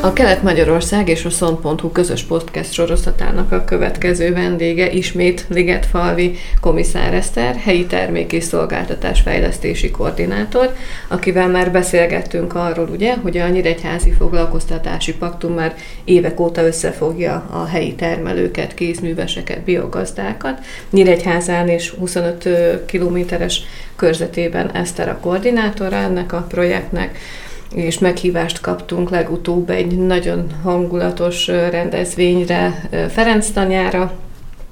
A Kelet-Magyarország és a Szont.hu közös podcast sorozatának a következő vendége ismét Ligetfalvi Komiszár Eszter, helyi termék és szolgáltatás fejlesztési koordinátor, akivel már beszélgettünk arról, ugye, hogy a Nyíregyházi Foglalkoztatási Paktum már évek óta összefogja a helyi termelőket, kézműveseket, biogazdákat. Nyíregyházán és 25 kilométeres körzetében Eszter a koordinátora ennek a projektnek és meghívást kaptunk legutóbb egy nagyon hangulatos rendezvényre Ferenc tanyára,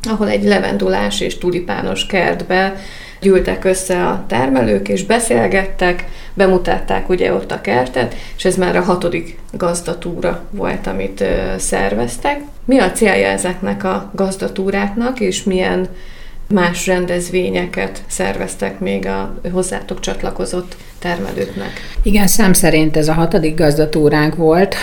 ahol egy levendulás és tulipános kertbe gyűltek össze a termelők, és beszélgettek, bemutatták ugye ott a kertet, és ez már a hatodik gazdatúra volt, amit szerveztek. Mi a célja ezeknek a gazdatúráknak, és milyen más rendezvényeket szerveztek még a hozzátok csatlakozott termelőknek. Igen, szem szerint ez a hatodik gazdatúránk volt,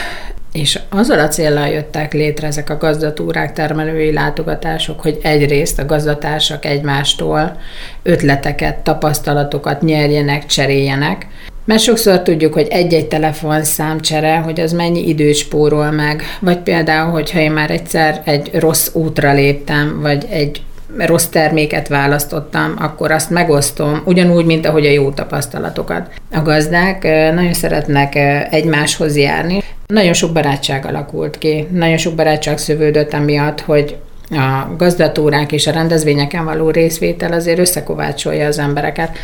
és azzal a célral jöttek létre ezek a gazdatúrák, termelői látogatások, hogy egyrészt a gazdatársak egymástól ötleteket, tapasztalatokat nyerjenek, cseréljenek, mert sokszor tudjuk, hogy egy-egy telefonszámcsere, hogy az mennyi időt spórol meg, vagy például, hogyha én már egyszer egy rossz útra léptem, vagy egy rossz terméket választottam, akkor azt megosztom, ugyanúgy, mint ahogy a jó tapasztalatokat. A gazdák nagyon szeretnek egymáshoz járni. Nagyon sok barátság alakult ki, nagyon sok barátság szövődött amiatt, hogy a gazdatúrák és a rendezvényeken való részvétel azért összekovácsolja az embereket.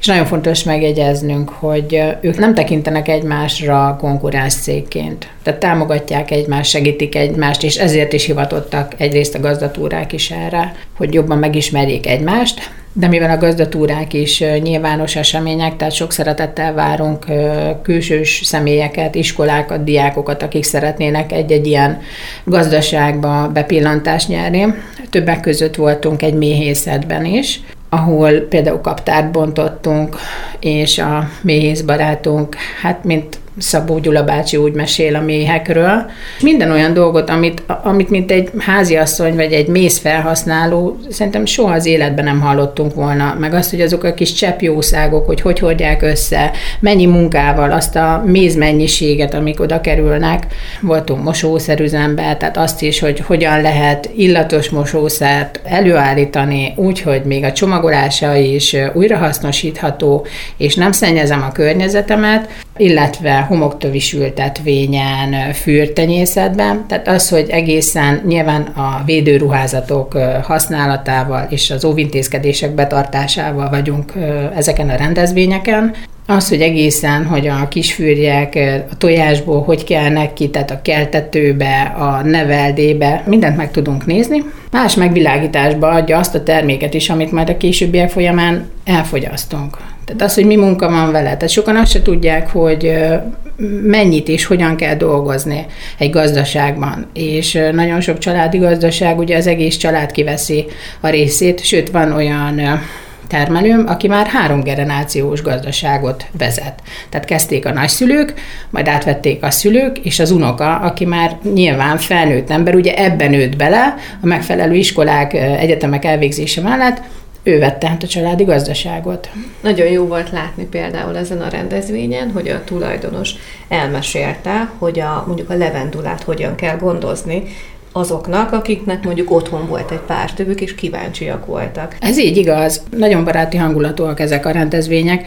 És nagyon fontos megjegyeznünk, hogy ők nem tekintenek egymásra konkurens cégként. Tehát támogatják egymást, segítik egymást, és ezért is hivatottak egyrészt a gazdatúrák is erre, hogy jobban megismerjék egymást, de mivel a gazdatúrák is nyilvános események, tehát sok szeretettel várunk külsős személyeket, iskolákat, diákokat, akik szeretnének egy-egy ilyen gazdaságba bepillantást nyerni. Többek között voltunk egy méhészetben is, ahol például kaptárt bontottunk, és a méhész barátunk, hát mint Szabó Gyula bácsi úgy mesél a méhekről. Minden olyan dolgot, amit, amit mint egy háziasszony vagy egy mész felhasználó, szerintem soha az életben nem hallottunk volna. Meg azt, hogy azok a kis cseppjószágok, hogy hogy hordják össze, mennyi munkával, azt a méz mennyiséget, amik oda kerülnek. Voltunk mosószerüzembe, tehát azt is, hogy hogyan lehet illatos mosószert előállítani úgy, hogy még a csomagolása is újrahasznosítható, és nem szennyezem a környezetemet, illetve homoktövis ültetvényen, fűrtenyészetben. Tehát az, hogy egészen nyilván a védőruházatok használatával és az óvintézkedések betartásával vagyunk ezeken a rendezvényeken, az, hogy egészen, hogy a kisfűrjek a tojásból hogy kelnek ki, tehát a keltetőbe, a neveldébe, mindent meg tudunk nézni. Más megvilágításba adja azt a terméket is, amit majd a későbbiek folyamán elfogyasztunk. Tehát az, hogy mi munka van vele. Tehát sokan azt se tudják, hogy mennyit és hogyan kell dolgozni egy gazdaságban. És nagyon sok családi gazdaság, ugye az egész család kiveszi a részét, sőt van olyan termelőm, aki már három generációs gazdaságot vezet. Tehát kezdték a nagyszülők, majd átvették a szülők, és az unoka, aki már nyilván felnőtt ember, ugye ebben nőtt bele a megfelelő iskolák, egyetemek elvégzése mellett, ő vette át a családi gazdaságot. Nagyon jó volt látni például ezen a rendezvényen, hogy a tulajdonos elmesélte, hogy a, mondjuk a levendulát hogyan kell gondozni, azoknak, akiknek mondjuk otthon volt egy pár tövük, és kíváncsiak voltak. Ez így igaz. Nagyon baráti hangulatúak ezek a rendezvények,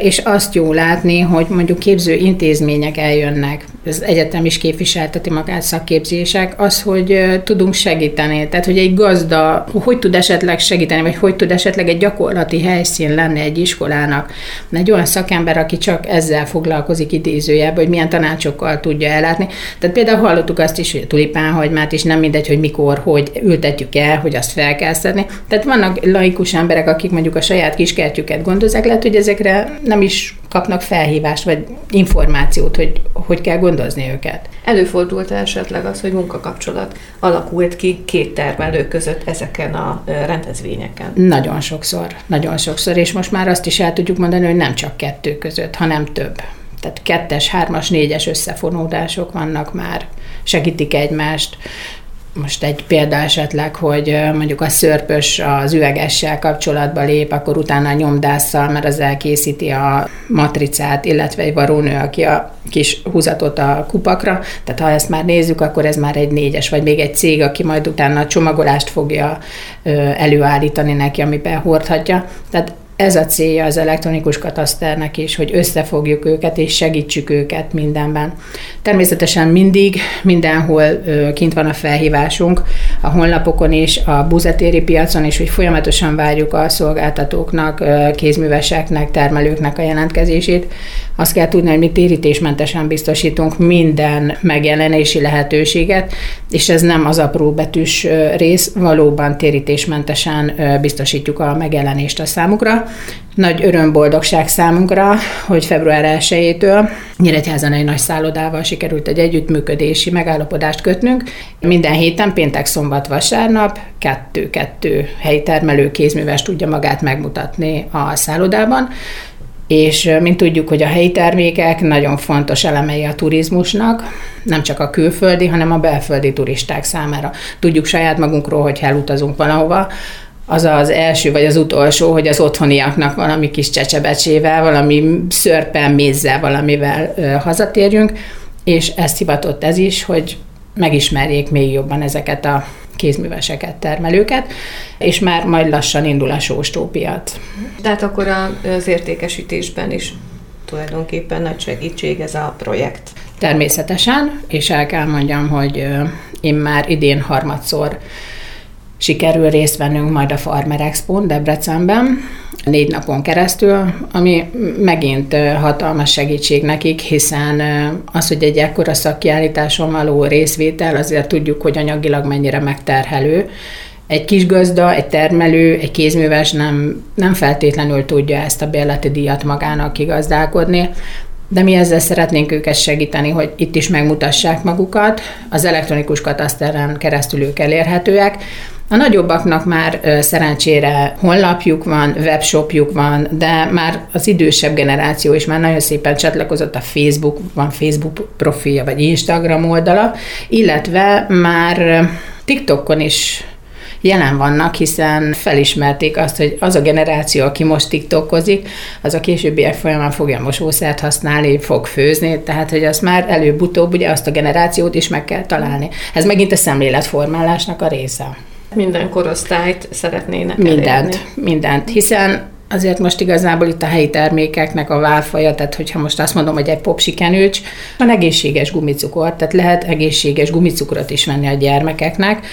és azt jó látni, hogy mondjuk képző intézmények eljönnek. Az egyetem is képviselteti magát szakképzések, az, hogy tudunk segíteni. Tehát, hogy egy gazda hogy tud esetleg segíteni, vagy hogy tud esetleg egy gyakorlati helyszín lenni egy iskolának. Egy olyan szakember, aki csak ezzel foglalkozik idézőjebb, hogy milyen tanácsokkal tudja ellátni. Tehát például hallottuk azt is, hogy a tulipán, hogy hagymát is nem mindegy, hogy mikor, hogy ültetjük el, hogy azt fel kell szedni. Tehát vannak laikus emberek, akik mondjuk a saját kiskertjüket gondozzák, lehet, hogy ezekre nem is kapnak felhívást, vagy információt, hogy hogy kell gondozni őket. Előfordult esetleg az, hogy munkakapcsolat alakult ki két termelő között ezeken a rendezvényeken? Nagyon sokszor, nagyon sokszor, és most már azt is el tudjuk mondani, hogy nem csak kettő között, hanem több. Tehát kettes, hármas, négyes összefonódások vannak már segítik egymást. Most egy példa esetleg, hogy mondjuk a szörpös az üvegessel kapcsolatba lép, akkor utána a nyomdásszal, mert az elkészíti a matricát, illetve egy varónő, aki a kis húzatot a kupakra. Tehát ha ezt már nézzük, akkor ez már egy négyes, vagy még egy cég, aki majd utána a csomagolást fogja előállítani neki, amiben hordhatja. Tehát ez a célja az elektronikus kataszternek is, hogy összefogjuk őket és segítsük őket mindenben. Természetesen mindig, mindenhol kint van a felhívásunk, a honlapokon is, a buzetéri piacon is, hogy folyamatosan várjuk a szolgáltatóknak, kézműveseknek, termelőknek a jelentkezését. Azt kell tudni, hogy mi térítésmentesen biztosítunk minden megjelenési lehetőséget, és ez nem az apró betűs rész, valóban térítésmentesen biztosítjuk a megjelenést a számukra. Nagy örömboldogság számunkra, hogy február 1-től Nyíregyházan egy nagy szállodával sikerült egy együttműködési megállapodást kötnünk. Minden héten, péntek, szombat, vasárnap kettő-kettő helyi termelő kézműves tudja magát megmutatni a szállodában és mint tudjuk, hogy a helyi termékek nagyon fontos elemei a turizmusnak, nem csak a külföldi, hanem a belföldi turisták számára. Tudjuk saját magunkról, hogy elutazunk valahova, az az első vagy az utolsó, hogy az otthoniaknak valami kis csecsebecsével, valami szörpen mézzel, valamivel ö, hazatérjünk, és ezt hivatott ez is, hogy megismerjék még jobban ezeket a kézműveseket, termelőket, és már majd lassan indul a sóstópiac. Tehát akkor az értékesítésben is tulajdonképpen nagy segítség ez a projekt. Természetesen, és el kell mondjam, hogy én már idén harmadszor sikerül részt vennünk majd a Farmer expo Debrecenben, négy napon keresztül, ami megint hatalmas segítség nekik, hiszen az, hogy egy ekkora szakkiállításon való részvétel, azért tudjuk, hogy anyagilag mennyire megterhelő. Egy kis gazda, egy termelő, egy kézműves nem, nem feltétlenül tudja ezt a bérleti díjat magának kigazdálkodni, de mi ezzel szeretnénk őket segíteni, hogy itt is megmutassák magukat, az elektronikus kataszteren keresztül ők elérhetőek, a nagyobbaknak már szerencsére honlapjuk van, webshopjuk van, de már az idősebb generáció is már nagyon szépen csatlakozott a Facebook, van Facebook profilja, vagy Instagram oldala, illetve már TikTokon is jelen vannak, hiszen felismerték azt, hogy az a generáció, aki most tiktokozik, az a későbbiek folyamán fogja mosószert használni, fog főzni, tehát hogy azt már előbb-utóbb ugye azt a generációt is meg kell találni. Ez megint a szemléletformálásnak a része. Minden korosztályt szeretnének Mindent, elérni. mindent, hiszen azért most igazából itt a helyi termékeknek a válfaja, tehát hogyha most azt mondom, hogy egy popsikenőcs, van egészséges gumicukor, tehát lehet egészséges gumicukrot is venni a gyermekeknek,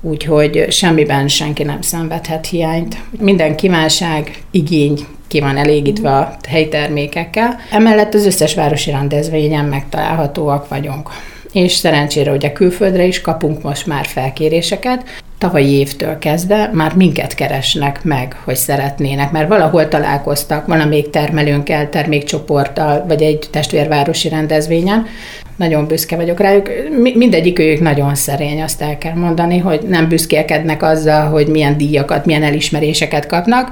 úgyhogy semmiben senki nem szenvedhet hiányt. Minden kívánság, igény ki van elégítve a helyi termékekkel. Emellett az összes városi rendezvényen megtalálhatóak vagyunk és szerencsére ugye külföldre is kapunk most már felkéréseket, tavalyi évtől kezdve már minket keresnek meg, hogy szeretnének, mert valahol találkoztak valamelyik termelőnkkel, termékcsoporttal, vagy egy testvérvárosi rendezvényen. Nagyon büszke vagyok rájuk. Mindegyik ők nagyon szerény, azt el kell mondani, hogy nem büszkélkednek azzal, hogy milyen díjakat, milyen elismeréseket kapnak,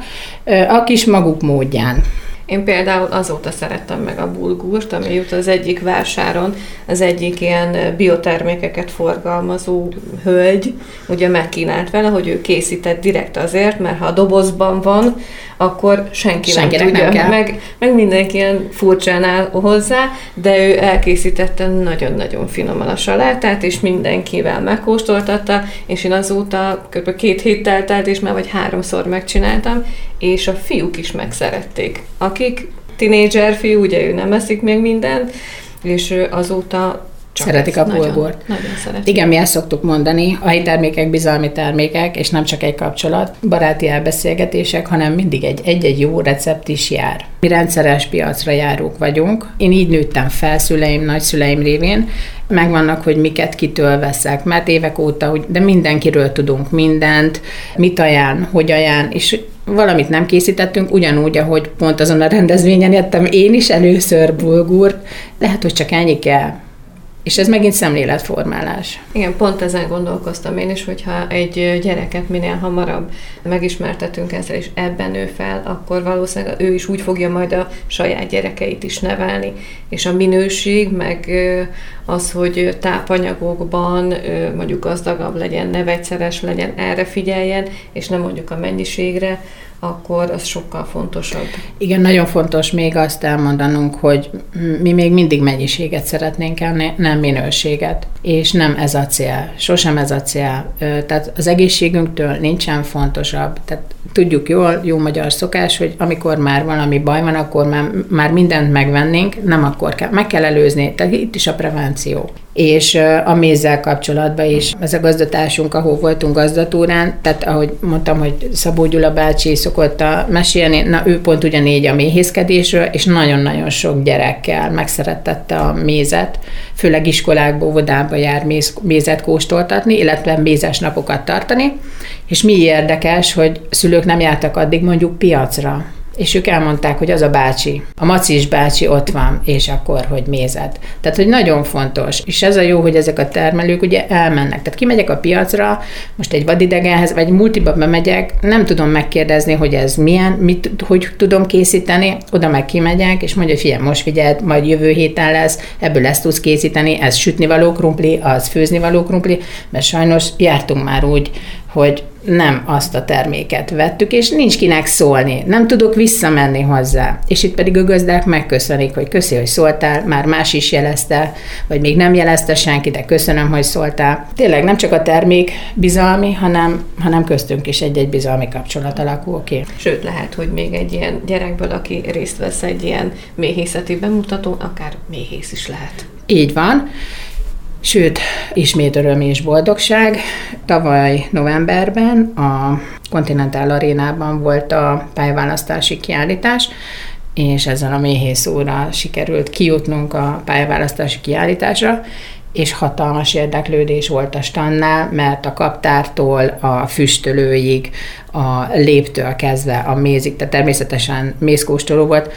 a kis maguk módján. Én például azóta szerettem meg a bulgurt, ami jut az egyik vásáron, az egyik ilyen biotermékeket forgalmazó hölgy, ugye megkínált vele, hogy ő készített direkt azért, mert ha a dobozban van, akkor senki nem tudja, nem kell. Meg, meg mindenki ilyen furcsán áll hozzá, de ő elkészítette nagyon-nagyon finoman a salátát, és mindenkivel megkóstoltatta, és én azóta kb. két hét telt el, és már vagy háromszor megcsináltam, és a fiúk is megszerették. Akik tinédzser fiú, ugye ő nem eszik még mindent, és azóta csak szeretik a bulgurt. Nagyon, nagyon szeretik. Igen, mi ezt szoktuk mondani, a helyi termékek bizalmi termékek, és nem csak egy kapcsolat, baráti elbeszélgetések, hanem mindig egy, egy-egy jó recept is jár. Mi rendszeres piacra járók vagyunk. Én így nőttem fel szüleim, nagyszüleim révén, megvannak, hogy miket kitől veszek, mert évek óta, de mindenkiről tudunk mindent, mit ajánl, hogy ajánl, és valamit nem készítettünk, ugyanúgy, ahogy pont azon a rendezvényen jöttem én is először bulgurt, lehet, hogy csak ennyi kell És ez megint szemléletformálás. Igen, pont ezen gondolkoztam én is, hogyha egy gyereket minél hamarabb megismertetünk ezzel, és ebben nő fel, akkor valószínűleg ő is úgy fogja majd a saját gyerekeit is nevelni. És a minőség, meg az, hogy tápanyagokban mondjuk gazdagabb legyen, ne legyen, erre figyeljen, és nem mondjuk a mennyiségre, akkor az sokkal fontosabb. Igen, nagyon fontos még azt elmondanunk, hogy mi még mindig mennyiséget szeretnénk elni, nem minőséget. És nem ez a cél. Sosem ez a cél. Tehát az egészségünktől nincsen fontosabb. Tehát tudjuk jól, jó magyar szokás, hogy amikor már valami baj van, akkor már, már mindent megvennénk, nem akkor kell. Meg kell előzni. Tehát itt is a prevenció és a mézzel kapcsolatban is. Ez a gazdatársunk, ahol voltunk gazdatúrán, tehát ahogy mondtam, hogy Szabó Gyula bácsi szokott a mesélni, na ő pont ugyanígy a méhészkedésről, és nagyon-nagyon sok gyerekkel megszerettette a mézet, főleg iskolákba, óvodába jár méz, mézet kóstoltatni, illetve mézes napokat tartani, és mi érdekes, hogy szülők nem jártak addig mondjuk piacra, és ők elmondták, hogy az a bácsi, a macis bácsi ott van, és akkor, hogy mézet. Tehát, hogy nagyon fontos. És ez a jó, hogy ezek a termelők ugye elmennek. Tehát kimegyek a piacra, most egy vadidegenhez, vagy multiba bemegyek, nem tudom megkérdezni, hogy ez milyen, mit, hogy tudom készíteni, oda meg kimegyek, és mondja, figyelj, most figyeld, majd jövő héten lesz, ebből ezt tudsz készíteni, ez sütni való krumpli, az főzni való krumpli, mert sajnos jártunk már úgy, hogy nem azt a terméket vettük, és nincs kinek szólni. Nem tudok visszamenni hozzá. És itt pedig a gazdák megköszönik, hogy köszi, hogy szóltál, már más is jelezte, vagy még nem jelezte senki, de köszönöm, hogy szóltál. Tényleg nem csak a termék bizalmi, hanem, hanem köztünk is egy-egy bizalmi kapcsolat alakul ki. Sőt, lehet, hogy még egy ilyen gyerekből, aki részt vesz egy ilyen méhészeti bemutatón, akár méhész is lehet. Így van. Sőt, ismét öröm és boldogság. Tavaly novemberben a Continental Arénában volt a pályaválasztási kiállítás, és ezzel a méhész óra sikerült kijutnunk a pályaválasztási kiállításra, és hatalmas érdeklődés volt a stannál, mert a kaptártól a füstölőig, a léptől kezdve a mézig, tehát természetesen mézkóstoló volt,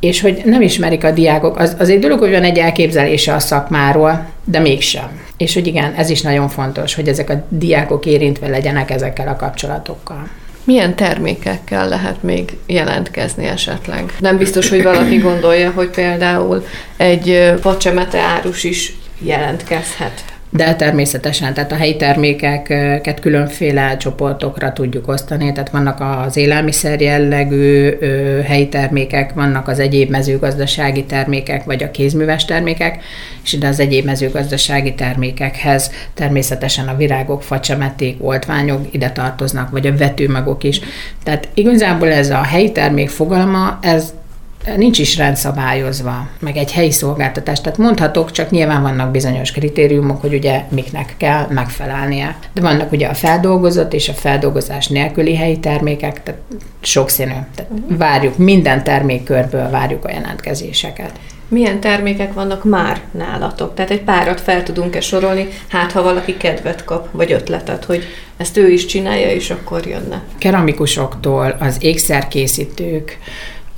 és hogy nem ismerik a diákok, az, az egy dolog, hogy van egy elképzelése a szakmáról, de mégsem. És hogy igen, ez is nagyon fontos, hogy ezek a diákok érintve legyenek ezekkel a kapcsolatokkal. Milyen termékekkel lehet még jelentkezni esetleg? Nem biztos, hogy valaki gondolja, hogy például egy vacsemete árus is jelentkezhet. De természetesen, tehát a helyi termékeket különféle csoportokra tudjuk osztani, tehát vannak az élelmiszer jellegű helyi termékek, vannak az egyéb mezőgazdasági termékek, vagy a kézműves termékek, és ide az egyéb mezőgazdasági termékekhez természetesen a virágok, facsemeték, oltványok ide tartoznak, vagy a vetőmagok is. Tehát igazából ez a helyi termék fogalma, ez nincs is rendszabályozva, meg egy helyi szolgáltatás. Tehát mondhatok, csak nyilván vannak bizonyos kritériumok, hogy ugye miknek kell megfelelnie. De vannak ugye a feldolgozott és a feldolgozás nélküli helyi termékek, tehát sokszínű. Tehát uh-huh. várjuk, minden termékkörből várjuk a jelentkezéseket. Milyen termékek vannak már nálatok? Tehát egy párat fel tudunk-e sorolni, hát ha valaki kedvet kap, vagy ötletet, hogy ezt ő is csinálja, és akkor jönne. Keramikusoktól az ékszerkészítők,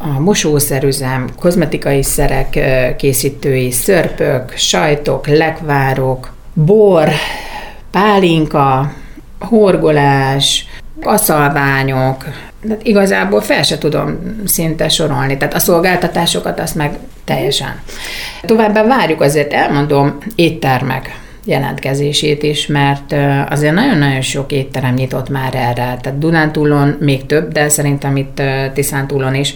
a mosószerüzem, kozmetikai szerek készítői, szörpök, sajtok, lekvárok, bor, pálinka, horgolás, aszalványok, de igazából fel se tudom szinte sorolni, tehát a szolgáltatásokat azt meg teljesen. Továbbá várjuk azért, elmondom, éttermek jelentkezését is, mert azért nagyon-nagyon sok étterem nyitott már erre, tehát Dunántúlon még több, de szerintem itt Tiszántúlon is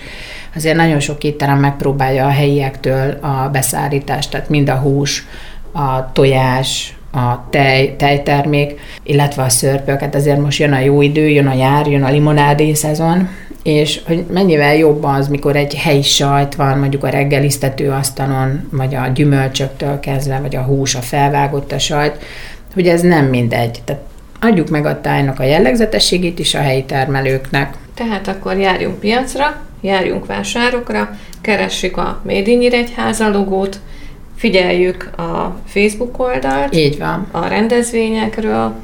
azért nagyon sok étterem megpróbálja a helyiektől a beszállítást, tehát mind a hús, a tojás, a tej, tejtermék, illetve a szörpök. Hát azért most jön a jó idő, jön a jár, jön a limonádé szezon, és hogy mennyivel jobb az, mikor egy helyi sajt van, mondjuk a reggelisztető asztalon, vagy a gyümölcsöktől kezdve, vagy a hús, a felvágott a sajt, hogy ez nem mindegy. Tehát adjuk meg a tájnak a jellegzetességét is a helyi termelőknek. Tehát akkor járjunk piacra, járjunk vásárokra, keressük a Made in Nyíregyháza logót, figyeljük a Facebook oldalt, Így van. a rendezvényekről,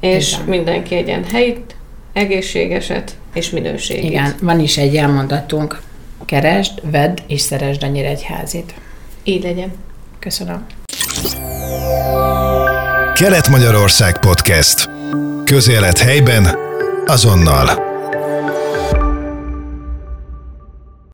és Igen. mindenki egyen helyit, egészségeset és minőséget. Igen, van is egy elmondatunk. Keresd, vedd és szeresd a Nyíregyházit. Így legyen. Köszönöm. Kelet-Magyarország Podcast. Közélet helyben, azonnal.